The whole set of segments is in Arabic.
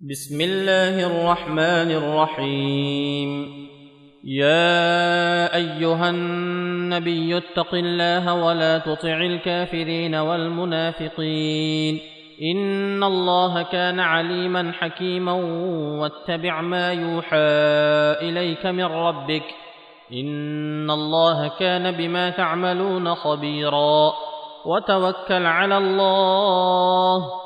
بسم الله الرحمن الرحيم. يا أيها النبي اتق الله ولا تطع الكافرين والمنافقين. إن الله كان عليما حكيما واتبع ما يوحى إليك من ربك. إن الله كان بما تعملون خبيرا. وتوكل على الله.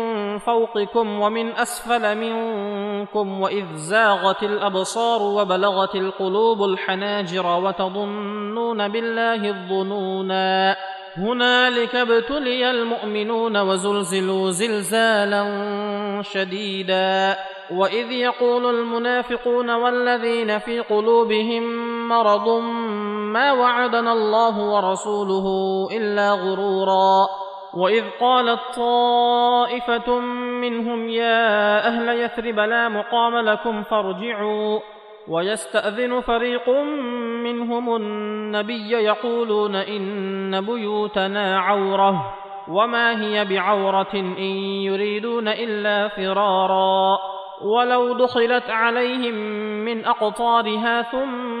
فوقكم ومن أسفل منكم وإذ زاغت الأبصار وبلغت القلوب الحناجر وتظنون بالله الظنونا هنالك ابتلي المؤمنون وزلزلوا زلزالا شديدا وإذ يقول المنافقون والذين في قلوبهم مرض ما وعدنا الله ورسوله إلا غرورا واذ قالت طائفه منهم يا أهل يثرب لا مقام لكم فارجعوا ويستاذن فريق منهم النبي يقولون ان بيوتنا عوره وما هي بعوره ان يريدون الا فرارا ولو دخلت عليهم من اقطارها ثم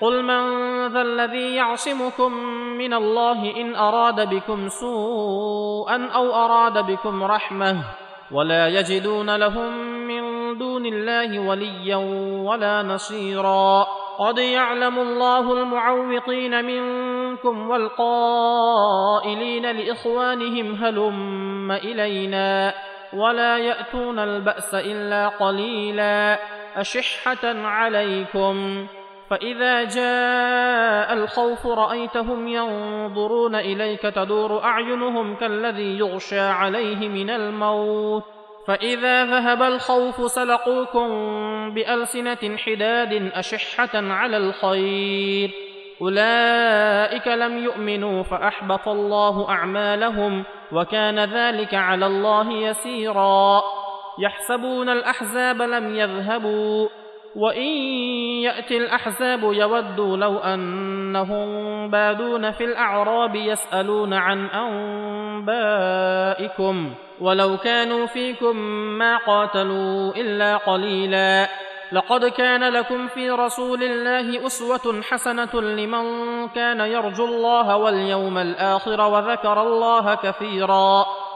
قل من ذا الذي يعصمكم من الله ان اراد بكم سوءا أو اراد بكم رحمه ولا يجدون لهم من دون الله وليا ولا نصيرا قد يعلم الله المعوقين منكم والقائلين لاخوانهم هلم الينا ولا ياتون الباس الا قليلا اشحه عليكم فاذا جاء الخوف رايتهم ينظرون اليك تدور اعينهم كالذي يغشى عليه من الموت فاذا ذهب الخوف سلقوكم بالسنه حداد اشحه على الخير اولئك لم يؤمنوا فاحبط الله اعمالهم وكان ذلك على الله يسيرا يحسبون الاحزاب لم يذهبوا وان يات الاحزاب يودوا لو انهم بادون في الاعراب يسالون عن انبائكم ولو كانوا فيكم ما قاتلوا الا قليلا لقد كان لكم في رسول الله اسوه حسنه لمن كان يرجو الله واليوم الآخر وذكر الله كثيرا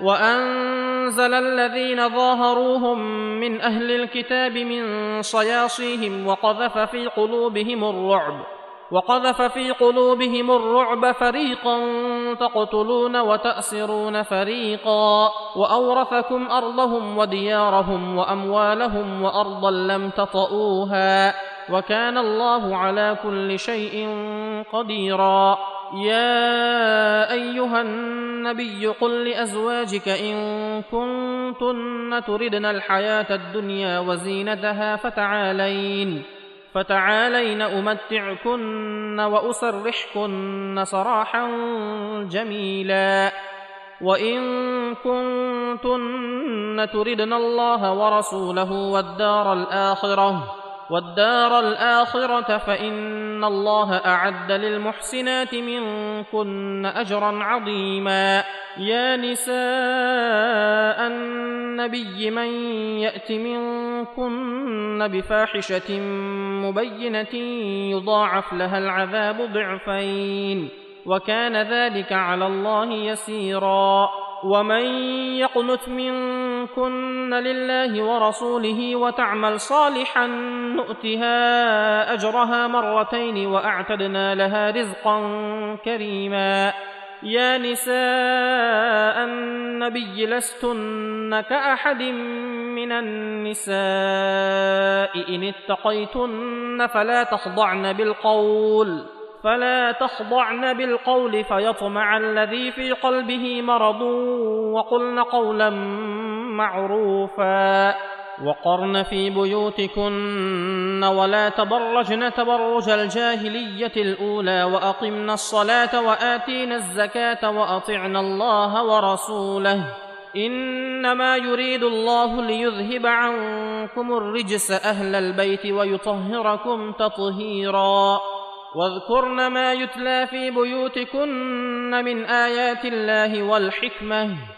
وأنزل الذين ظاهروهم من أهل الكتاب من صياصيهم وقذف في قلوبهم الرعب وقذف في قلوبهم الرعب فريقا تقتلون وتأسرون فريقا وأورثكم أرضهم وديارهم وأموالهم وأرضا لم تطئوها. وكان الله على كل شيء قديرا. يا أيها النبي قل لأزواجك إن كنتن تردن الحياة الدنيا وزينتها فتعالين فتعالين أمتعكن وأسرحكن سراحا جميلا. وإن كنتن تردن الله ورسوله والدار الآخرة والدار الآخرة فإن الله أعد للمحسنات منكن أجرا عظيما. يا نساء النبي من يأت منكن بفاحشة مبينة يضاعف لها العذاب ضعفين وكان ذلك على الله يسيرا. ومن يقنت منكن لله ورسوله وتعمل صالحا نؤتها اجرها مرتين واعتدنا لها رزقا كريما يا نساء النبي لستن كاحد من النساء ان اتقيتن فلا تخضعن بالقول فلا تخضعن بالقول فيطمع الذي في قلبه مرض وقلن قولا معروفا. وقرن في بيوتكن ولا تبرجن تبرج الجاهلية الأولى واقمن الصلاة وآتينا الزكاة واطعن الله ورسوله. إنما يريد الله ليذهب عنكم الرجس أهل البيت ويطهركم تطهيرا. واذكرن ما يتلى في بيوتكن من آيات الله والحكمة.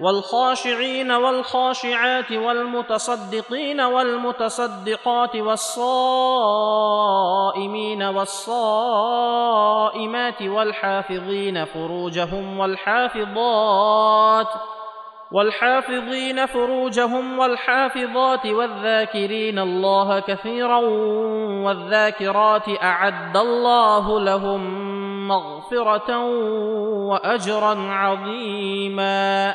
والخاشعين والخاشعات والمتصدقين والمتصدقات والصائمين والصائمات والحافظين فروجهم والحافظات والحافظين فروجهم والحافظات والذاكرين الله كثيرا والذاكرات أعد الله لهم مغفرة وأجرا عظيما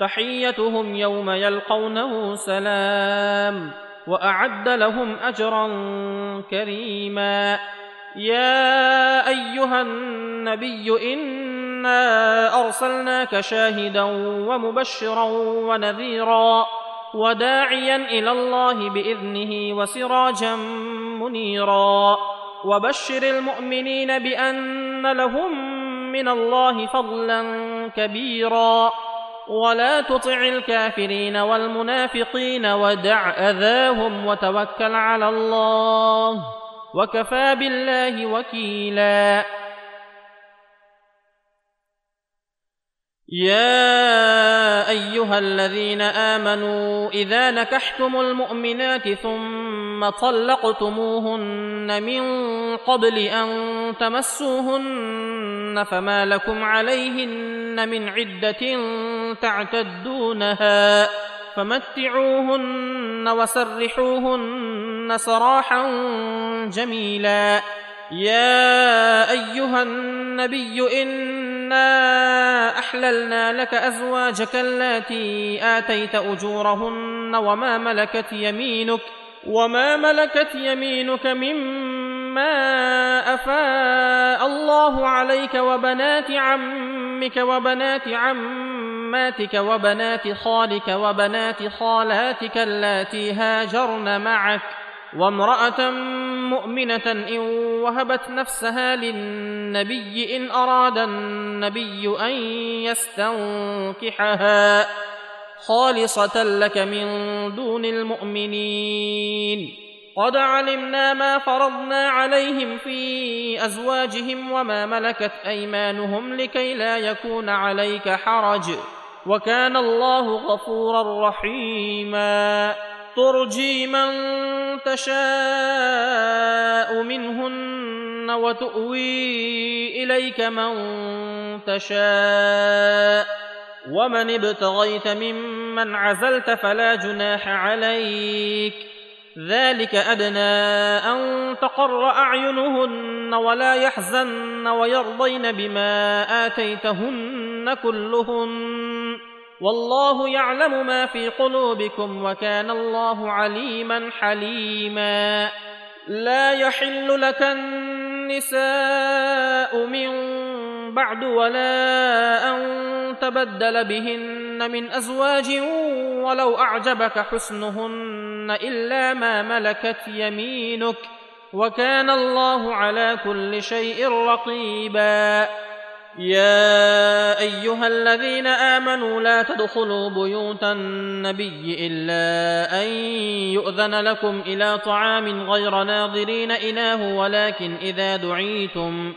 تحيتهم يوم يلقونه سلام وأعد لهم أجرا كريما. يا أيها النبي إنا أرسلناك شاهدا ومبشرا ونذيرا وداعيا إلى الله بإذنه وسراجا منيرا. وبشر المؤمنين بأن لهم من الله فضلا كبيرا. ولا تطع الكافرين والمنافقين ودع أذاهم وتوكل على الله وكفى بالله وكيلا. يا أيها الذين آمنوا إذا نكحتم المؤمنات ثم طلقتموهن من قبل أن تمسوهن فما لكم عليهن من عدة تعتدونها فمتعوهن وسرحوهن سراحا جميلا. يا أيها النبي إنا أحللنا لك أزواجك اللاتي آتيت أجورهن وما ملكت يمينك وما ملكت يمينك مما أفاء الله عليك وبنات عمك وبنات عماتك وبنات خالك وبنات خالاتك اللاتي هاجرن معك وامرأة مؤمنة إن وهبت نفسها للنبي إن أراد النبي أن يستنكحها خالصة لك من دون المؤمنين. قد علمنا ما فرضنا عليهم في أزواجهم وما ملكت أيمانهم لكي لا يكون عليك حرج. وكان الله غفورا رحيما. ترجي من تشاء منهن وتؤوي إليك من تشاء. ومن ابتغيت ممن عزلت فلا جناح عليك. ذلك أدنى أن تقر أعينهن ولا يحزن ويرضين بما آتيتهن كلهن. والله يعلم ما في قلوبكم وكان الله عليما حليما. لا يحل لك النساء من بعد ولا أن تبدل بهن من أزواج ولو أعجبك حسنهن إلا ما ملكت يمينك. وكان الله على كل شيء رقيبا. يا أيها الذين آمنوا لا تدخلوا بيوت النبي إلا أن يؤذن لكم إلى طعام غير ناظرين إناه ولكن إذا دعيتم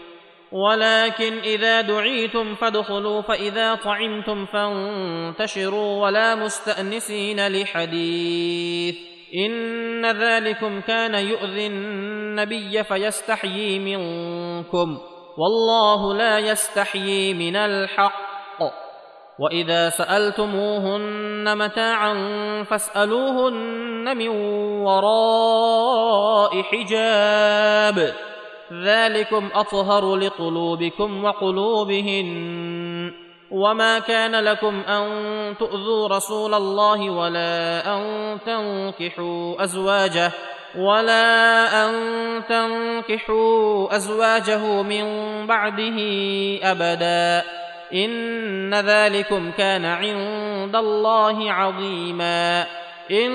ولكن إذا دعيتم فادخلوا فإذا طعمتم فانتشروا ولا مستأنسين لحديث. إن ذلكم كان يؤذي النبي فيستحيي منكم. والله لا يستحيي من الحق. وإذا سألتموهن متاعا فاسألوهن من وراء حجاب. ذلكم أطهر لقلوبكم وقلوبهن. وما كان لكم أن تؤذوا رسول الله ولا أن تنكحوا أزواجه. ولا ان تنكحوا ازواجه من بعده ابدا ان ذلكم كان عند الله عظيما ان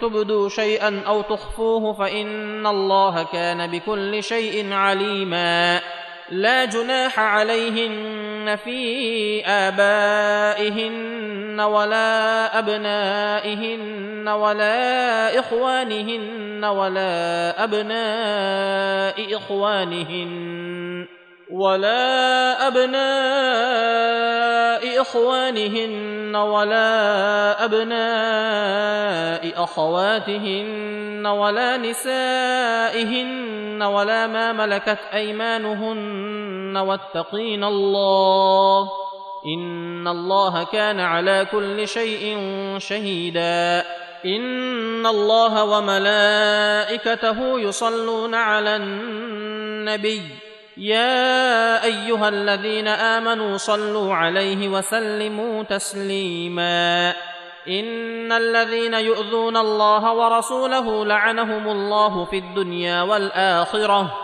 تبدوا شيئا أو تخفوه فان الله كان بكل شيء عليما لا جناح في آبائهن ولا أبنائهن ولا إخوانهن ولا أبناء إخوانهن ولا أبناء إخوانهن ولا أبناء أخواتهن ولا نسائهن ولا ما ملكت أيمانهن واتقين الله إن الله كان على كل شيء شهيدا إن الله وملائكته يصلون على النبي يا ايها الذين امنوا صلوا عليه وسلموا تسليما ان الذين يؤذون الله ورسوله لعنهم الله في الدنيا والاخره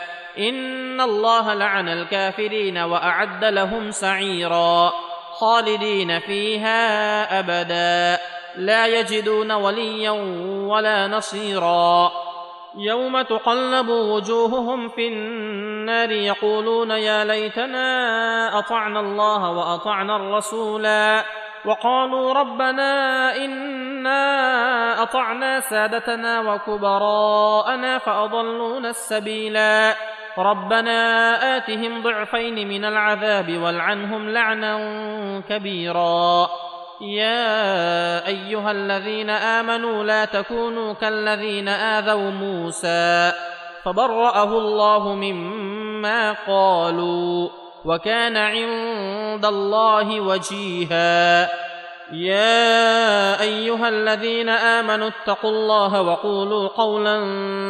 ان الله لعن الكافرين واعد لهم سعيرا خالدين فيها ابدا لا يجدون وليا ولا نصيرا يوم تقلب وجوههم في النار يقولون يا ليتنا اطعنا الله واطعنا الرسولا وقالوا ربنا انا اطعنا سادتنا وكبراءنا فاضلونا السبيلا ربنا اتهم ضعفين من العذاب والعنهم لعنا كبيرا يا ايها الذين امنوا لا تكونوا كالذين اذوا موسى فبراه الله مما قالوا وكان عند الله وجيها يا ايها الذين امنوا اتقوا الله وقولوا قولا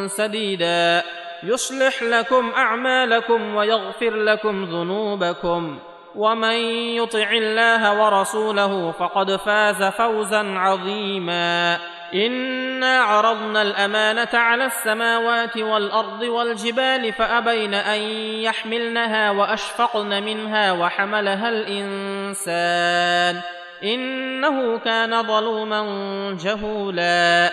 سديدا يصلح لكم أعمالكم ويغفر لكم ذنوبكم ومن يطع الله ورسوله فقد فاز فوزا عظيما إنا عرضنا الأمانة على السماوات والأرض والجبال فأبين أن يحملنها وأشفقن منها وحملها الإنسان إنه كان ظلوما جهولا